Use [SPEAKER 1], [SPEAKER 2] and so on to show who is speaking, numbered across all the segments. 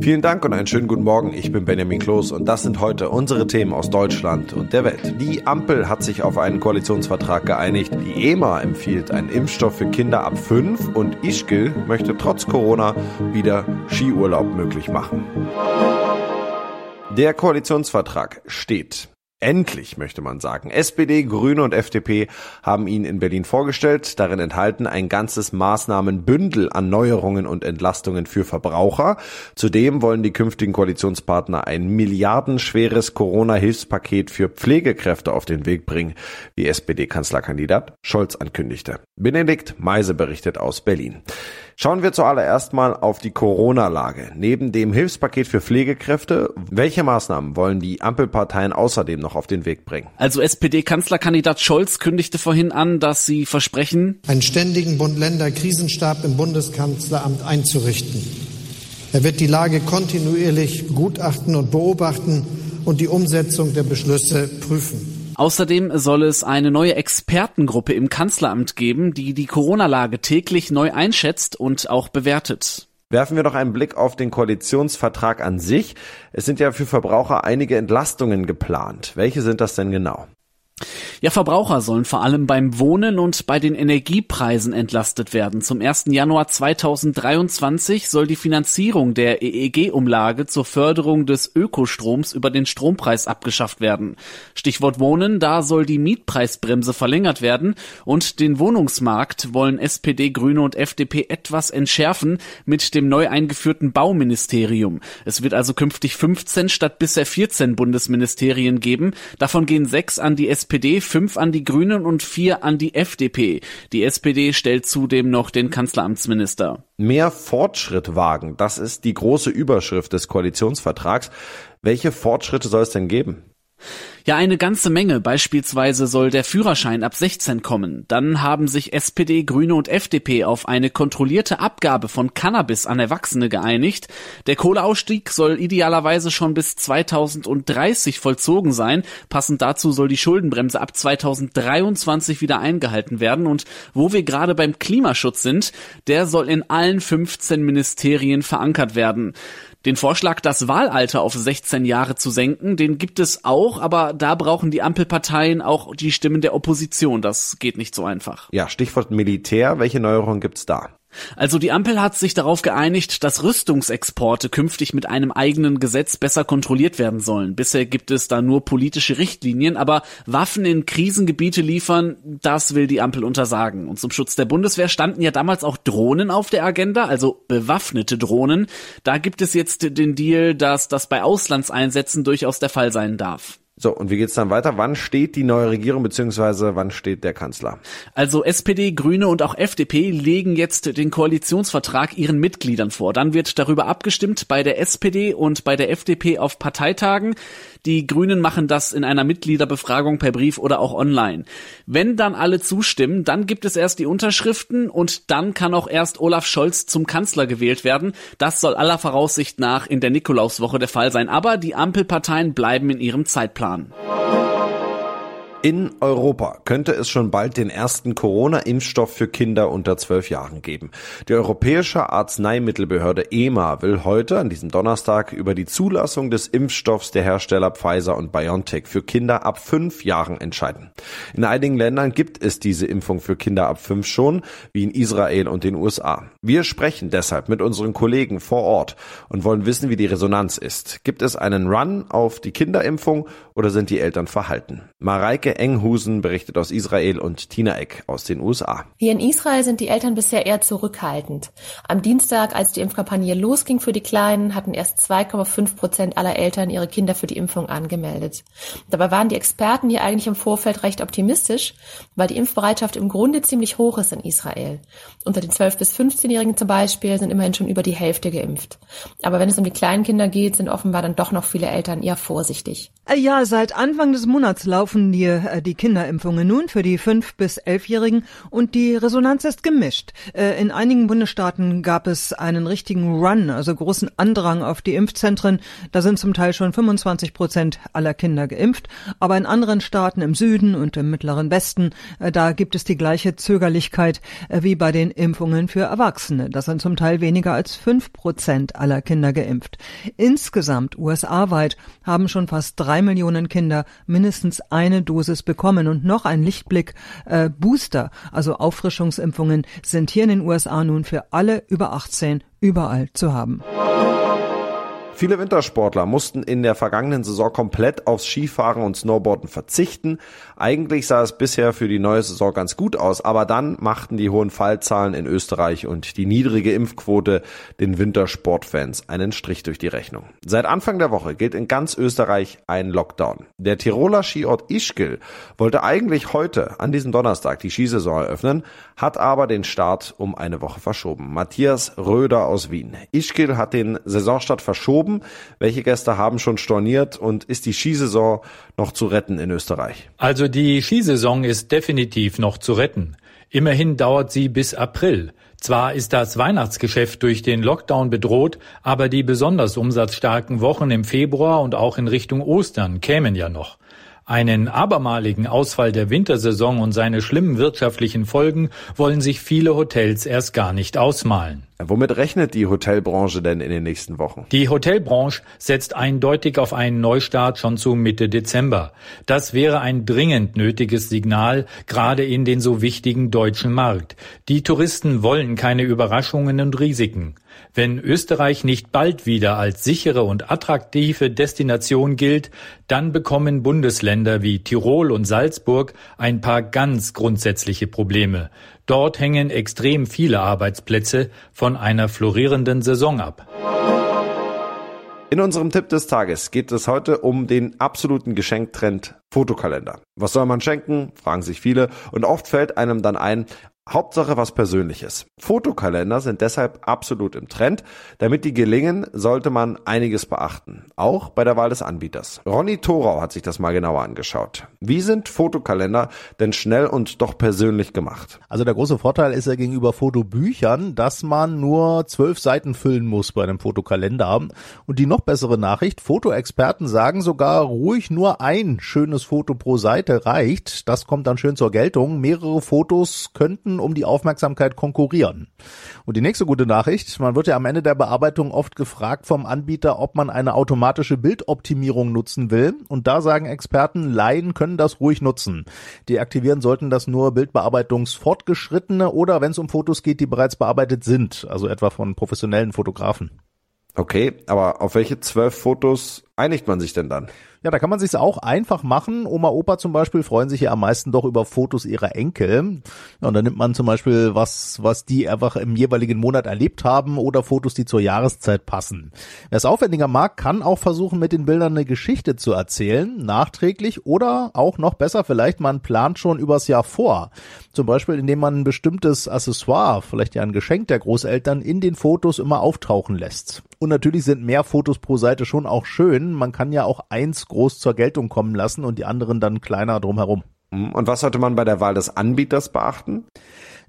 [SPEAKER 1] Vielen Dank und einen schönen guten Morgen. Ich bin Benjamin Kloß und das sind heute unsere Themen aus Deutschland und der Welt. Die Ampel hat sich auf einen Koalitionsvertrag geeinigt. Die EMA empfiehlt einen Impfstoff für Kinder ab 5 und Ischgl möchte trotz Corona wieder Skiurlaub möglich machen. Der Koalitionsvertrag steht. Endlich, möchte man sagen. SPD, Grüne und FDP haben ihn in Berlin vorgestellt. Darin enthalten ein ganzes Maßnahmenbündel an Neuerungen und Entlastungen für Verbraucher. Zudem wollen die künftigen Koalitionspartner ein milliardenschweres Corona-Hilfspaket für Pflegekräfte auf den Weg bringen, wie SPD-Kanzlerkandidat Scholz ankündigte. Benedikt Meise berichtet aus Berlin. Schauen wir zuallererst mal auf die Corona-Lage. Neben dem Hilfspaket für Pflegekräfte, welche Maßnahmen wollen die Ampelparteien außerdem noch auf den Weg bringen?
[SPEAKER 2] Also SPD-Kanzlerkandidat Scholz kündigte vorhin an, dass sie versprechen,
[SPEAKER 3] einen ständigen Bund-Länder-Krisenstab im Bundeskanzleramt einzurichten. Er wird die Lage kontinuierlich gutachten und beobachten und die Umsetzung der Beschlüsse prüfen.
[SPEAKER 2] Außerdem soll es eine neue Expertengruppe im Kanzleramt geben, die die Corona-Lage täglich neu einschätzt und auch bewertet.
[SPEAKER 1] Werfen wir doch einen Blick auf den Koalitionsvertrag an sich. Es sind ja für Verbraucher einige Entlastungen geplant. Welche sind das denn genau?
[SPEAKER 2] Ja, Verbraucher sollen vor allem beim Wohnen und bei den Energiepreisen entlastet werden. Zum 1. Januar 2023 soll die Finanzierung der EEG-Umlage zur Förderung des Ökostroms über den Strompreis abgeschafft werden. Stichwort Wohnen, da soll die Mietpreisbremse verlängert werden und den Wohnungsmarkt wollen SPD, Grüne und FDP etwas entschärfen mit dem neu eingeführten Bauministerium. Es wird also künftig 15 statt bisher 14 Bundesministerien geben. Davon gehen sechs an die SPD, fünf an die Grünen und vier an die FDP. Die SPD stellt zudem noch den Kanzleramtsminister.
[SPEAKER 1] Mehr Fortschritt wagen, das ist die große Überschrift des Koalitionsvertrags. Welche Fortschritte soll es denn geben?
[SPEAKER 2] Ja, eine ganze Menge. Beispielsweise soll der Führerschein ab 16 kommen. Dann haben sich SPD, Grüne und FDP auf eine kontrollierte Abgabe von Cannabis an Erwachsene geeinigt. Der Kohleausstieg soll idealerweise schon bis 2030 vollzogen sein. Passend dazu soll die Schuldenbremse ab 2023 wieder eingehalten werden. Und wo wir gerade beim Klimaschutz sind, der soll in allen 15 Ministerien verankert werden. Den Vorschlag, das Wahlalter auf 16 Jahre zu senken, den gibt es auch, aber da brauchen die Ampelparteien auch die Stimmen der Opposition. Das geht nicht so einfach.
[SPEAKER 1] Ja, Stichwort Militär. Welche Neuerungen gibt's da?
[SPEAKER 2] Also die Ampel hat sich darauf geeinigt, dass Rüstungsexporte künftig mit einem eigenen Gesetz besser kontrolliert werden sollen. Bisher gibt es da nur politische Richtlinien, aber Waffen in Krisengebiete liefern, das will die Ampel untersagen. Und zum Schutz der Bundeswehr standen ja damals auch Drohnen auf der Agenda, also bewaffnete Drohnen. Da gibt es jetzt den Deal, dass das bei Auslandseinsätzen durchaus der Fall sein darf.
[SPEAKER 1] So, und wie geht's dann weiter? Wann steht die neue Regierung beziehungsweise wann steht der Kanzler?
[SPEAKER 2] Also SPD, Grüne und auch FDP legen jetzt den Koalitionsvertrag ihren Mitgliedern vor. Dann wird darüber abgestimmt bei der SPD und bei der FDP auf Parteitagen. Die Grünen machen das in einer Mitgliederbefragung per Brief oder auch online. Wenn dann alle zustimmen, dann gibt es erst die Unterschriften und dann kann auch erst Olaf Scholz zum Kanzler gewählt werden. Das soll aller Voraussicht nach in der Nikolauswoche der Fall sein. Aber die Ampelparteien bleiben in ihrem Zeitplan.
[SPEAKER 1] In Europa könnte es schon bald den ersten Corona-Impfstoff für Kinder unter zwölf Jahren geben. Die Europäische Arzneimittelbehörde EMA will heute, an diesem Donnerstag, über die Zulassung des Impfstoffs der Hersteller Pfizer und BioNTech für Kinder ab fünf Jahren entscheiden. In einigen Ländern gibt es diese Impfung für Kinder ab fünf schon, wie in Israel und den USA. Wir sprechen deshalb mit unseren Kollegen vor Ort und wollen wissen, wie die Resonanz ist. Gibt es einen Run auf die Kinderimpfung oder sind die Eltern verhalten? Mareike Ulrike Enghusen berichtet aus Israel und Tina Eck aus den USA.
[SPEAKER 4] Hier in Israel sind die Eltern bisher eher zurückhaltend. Am Dienstag, als die Impfkampagne losging für die Kleinen, hatten erst 2,5 Prozent aller Eltern ihre Kinder für die Impfung angemeldet. Dabei waren die Experten hier eigentlich im Vorfeld recht optimistisch, weil die Impfbereitschaft im Grunde ziemlich hoch ist in Israel. Unter den 12- bis 15-Jährigen zum Beispiel sind immerhin schon über die Hälfte geimpft. Aber wenn es um die kleinen Kinder geht, sind offenbar dann doch noch viele Eltern eher vorsichtig.
[SPEAKER 5] Ja, seit Anfang des Monats laufen die äh, die Kinderimpfungen nun für die 5- bis 11-Jährigen und die Resonanz ist gemischt. Äh, in einigen Bundesstaaten gab es einen richtigen Run, also großen Andrang auf die Impfzentren. Da sind zum Teil schon 25 Prozent aller Kinder geimpft. Aber in anderen Staaten im Süden und im mittleren Westen, äh, da gibt es die gleiche Zögerlichkeit wie bei den Impfungen für Erwachsene. Das sind zum Teil weniger als 5 Prozent aller Kinder geimpft. Insgesamt USA-weit haben schon fast drei Millionen Kinder mindestens eine Dosis bekommen und noch ein Lichtblick äh, Booster, also Auffrischungsimpfungen, sind hier in den USA nun für alle über 18 überall zu haben.
[SPEAKER 1] Viele Wintersportler mussten in der vergangenen Saison komplett aufs Skifahren und Snowboarden verzichten. Eigentlich sah es bisher für die neue Saison ganz gut aus, aber dann machten die hohen Fallzahlen in Österreich und die niedrige Impfquote den Wintersportfans einen Strich durch die Rechnung. Seit Anfang der Woche gilt in ganz Österreich ein Lockdown. Der Tiroler Skiort Ischgl wollte eigentlich heute, an diesem Donnerstag, die Skisaison eröffnen, hat aber den Start um eine Woche verschoben. Matthias Röder aus Wien. Ischgl hat den Saisonstart verschoben oben? Welche Gäste haben schon storniert und ist die Skisaison noch zu retten in Österreich?
[SPEAKER 6] Also die Skisaison ist definitiv noch zu retten. Immerhin dauert sie bis April. Zwar ist das Weihnachtsgeschäft durch den Lockdown bedroht, aber die besonders umsatzstarken Wochen im Februar und auch in Richtung Ostern kämen ja noch. Einen abermaligen Ausfall der Wintersaison und seine schlimmen wirtschaftlichen Folgen wollen sich viele Hotels erst gar nicht ausmalen.
[SPEAKER 1] Womit rechnet die Hotelbranche denn in den nächsten Wochen?
[SPEAKER 6] Die Hotelbranche setzt eindeutig auf einen Neustart schon zu Mitte Dezember. Das wäre ein dringend nötiges Signal, gerade in den so wichtigen deutschen Markt. Die Touristen wollen keine Überraschungen und Risiken. Wenn Österreich nicht bald wieder als sichere und attraktive Destination gilt, dann bekommen Bundesländer wie Tirol und Salzburg ein paar ganz grundsätzliche Probleme. Dort hängen extrem viele Arbeitsplätze von einer florierenden Saison ab.
[SPEAKER 1] In unserem Tipp des Tages geht es heute um den absoluten Geschenktrend Fotokalender. Was soll man schenken? Fragen sich viele. Und oft fällt einem dann ein, Hauptsache was Persönliches. Fotokalender sind deshalb absolut im Trend. Damit die gelingen, sollte man einiges beachten. Auch bei der Wahl des Anbieters. Ronny Thorau hat sich das mal genauer angeschaut. Wie sind Fotokalender denn schnell und doch persönlich gemacht?
[SPEAKER 7] Also der große Vorteil ist ja gegenüber Fotobüchern, dass man nur zwölf Seiten füllen muss bei einem Fotokalender. Und die noch bessere Nachricht, Fotoexperten sagen sogar ruhig nur ein schönes Foto pro Seite reicht. Das kommt dann schön zur Geltung. Mehrere Fotos könnten um die Aufmerksamkeit konkurrieren. Und die nächste gute Nachricht, man wird ja am Ende der Bearbeitung oft gefragt vom Anbieter, ob man eine automatische Bildoptimierung nutzen will. Und da sagen Experten, Laien können das ruhig nutzen. Deaktivieren sollten das nur Bildbearbeitungsfortgeschrittene oder wenn es um Fotos geht, die bereits bearbeitet sind, also etwa von professionellen Fotografen.
[SPEAKER 1] Okay, aber auf welche zwölf Fotos einigt man sich denn dann?
[SPEAKER 7] Ja, da kann man sich's auch einfach machen. Oma, Opa zum Beispiel freuen sich ja am meisten doch über Fotos ihrer Enkel. Und dann nimmt man zum Beispiel was, was die einfach im jeweiligen Monat erlebt haben oder Fotos, die zur Jahreszeit passen. Wer es aufwendiger mag, kann auch versuchen, mit den Bildern eine Geschichte zu erzählen, nachträglich oder auch noch besser vielleicht, man plant schon übers Jahr vor. Zum Beispiel, indem man ein bestimmtes Accessoire, vielleicht ja ein Geschenk der Großeltern, in den Fotos immer auftauchen lässt. Und natürlich sind mehr Fotos pro Seite schon auch schön. Man kann ja auch eins groß zur Geltung kommen lassen und die anderen dann kleiner drumherum.
[SPEAKER 1] Und was sollte man bei der Wahl des Anbieters beachten?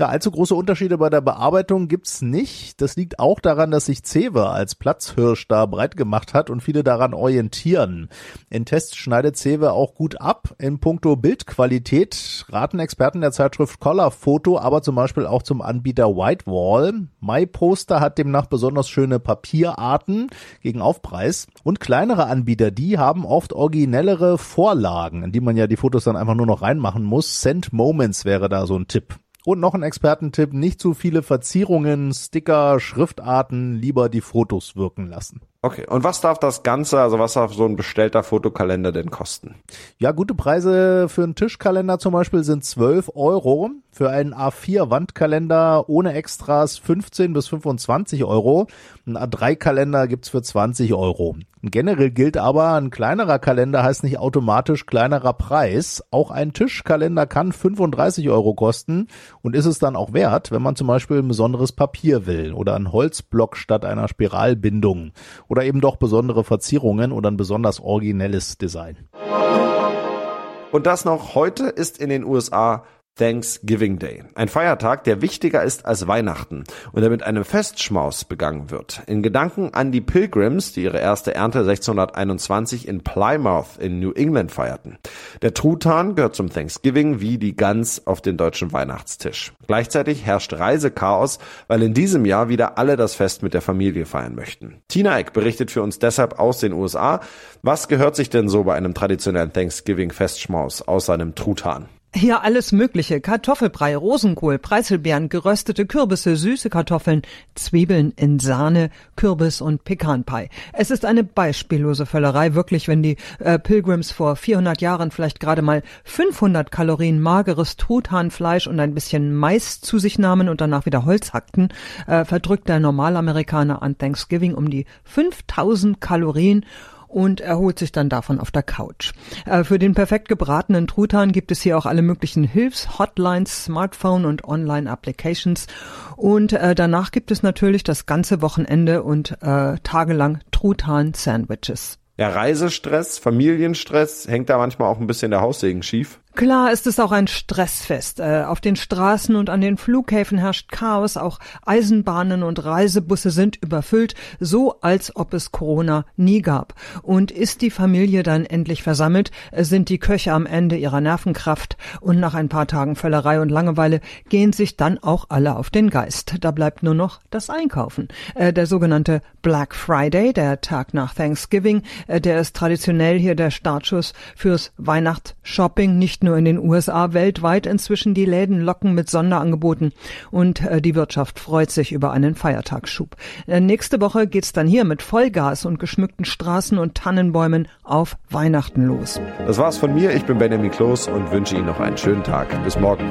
[SPEAKER 7] Ja, allzu große Unterschiede bei der Bearbeitung gibt's nicht. Das liegt auch daran, dass sich Cewe als Platzhirsch da breit gemacht hat und viele daran orientieren. In Tests schneidet Cewe auch gut ab. In puncto Bildqualität raten Experten der Zeitschrift Color Photo aber zum Beispiel auch zum Anbieter Whitewall. MyPoster hat demnach besonders schöne Papierarten gegen Aufpreis. Und kleinere Anbieter, die haben oft originellere Vorlagen, in die man ja die Fotos dann einfach nur noch reinmachen muss. Send Moments wäre da so ein Tipp. Und noch ein Expertentipp, nicht zu viele Verzierungen, Sticker, Schriftarten, lieber die Fotos wirken lassen.
[SPEAKER 1] Okay, und was darf das Ganze, also was darf so ein bestellter Fotokalender denn kosten?
[SPEAKER 7] Ja, gute Preise für einen Tischkalender zum Beispiel sind 12 Euro. Für einen A4-Wandkalender ohne Extras 15 bis 25 Euro. Ein A3-Kalender gibt's für 20 Euro. Generell gilt aber, ein kleinerer Kalender heißt nicht automatisch kleinerer Preis. Auch ein Tischkalender kann 35 Euro kosten und ist es dann auch wert, wenn man zum Beispiel ein besonderes Papier will oder ein Holzblock statt einer Spiralbindung oder eben doch besondere Verzierungen oder ein besonders originelles Design.
[SPEAKER 1] Und das noch heute ist in den USA Thanksgiving Day. Ein Feiertag, der wichtiger ist als Weihnachten und der mit einem Festschmaus begangen wird. In Gedanken an die Pilgrims, die ihre erste Ernte 1621 in Plymouth in New England feierten. Der Truthahn gehört zum Thanksgiving wie die Gans auf den deutschen Weihnachtstisch. Gleichzeitig herrscht Reisechaos, weil in diesem Jahr wieder alle das Fest mit der Familie feiern möchten. Tina Eck berichtet für uns deshalb aus den USA. Was gehört sich denn so bei einem traditionellen Thanksgiving-Festschmaus außer einem Truthahn?
[SPEAKER 5] Ja, alles Mögliche. Kartoffelbrei, Rosenkohl, Preiselbeeren, geröstete Kürbisse, süße Kartoffeln, Zwiebeln in Sahne, Kürbis und Pekanpie. Es ist eine beispiellose Völlerei, wirklich, wenn die äh, Pilgrims vor 400 Jahren vielleicht gerade mal 500 Kalorien mageres Truthahnfleisch und ein bisschen Mais zu sich nahmen und danach wieder Holz hackten, äh, verdrückt der Normalamerikaner an Thanksgiving um die 5000 Kalorien und erholt sich dann davon auf der Couch. Äh, für den perfekt gebratenen Truthahn gibt es hier auch alle möglichen Hilfs-Hotlines, Smartphone und Online-Applications. Und äh, danach gibt es natürlich das ganze Wochenende und äh, tagelang Truthahn-Sandwiches.
[SPEAKER 1] Ja, Reisestress, Familienstress, hängt da manchmal auch ein bisschen der Haussegen schief.
[SPEAKER 5] Klar ist es auch ein Stressfest. Äh, auf den Straßen und an den Flughäfen herrscht Chaos. Auch Eisenbahnen und Reisebusse sind überfüllt, so als ob es Corona nie gab. Und ist die Familie dann endlich versammelt, sind die Köche am Ende ihrer Nervenkraft und nach ein paar Tagen Völlerei und Langeweile gehen sich dann auch alle auf den Geist. Da bleibt nur noch das Einkaufen. Äh, der sogenannte Black Friday, der Tag nach Thanksgiving, äh, der ist traditionell hier der Startschuss fürs Weihnachtsshopping, nicht nicht nur in den USA, weltweit inzwischen die Läden locken mit Sonderangeboten und äh, die Wirtschaft freut sich über einen Feiertagsschub. Äh, nächste Woche geht's dann hier mit Vollgas und geschmückten Straßen und Tannenbäumen auf Weihnachten los.
[SPEAKER 1] Das war's von mir. Ich bin Benjamin Kloß und wünsche Ihnen noch einen schönen Tag. Bis morgen.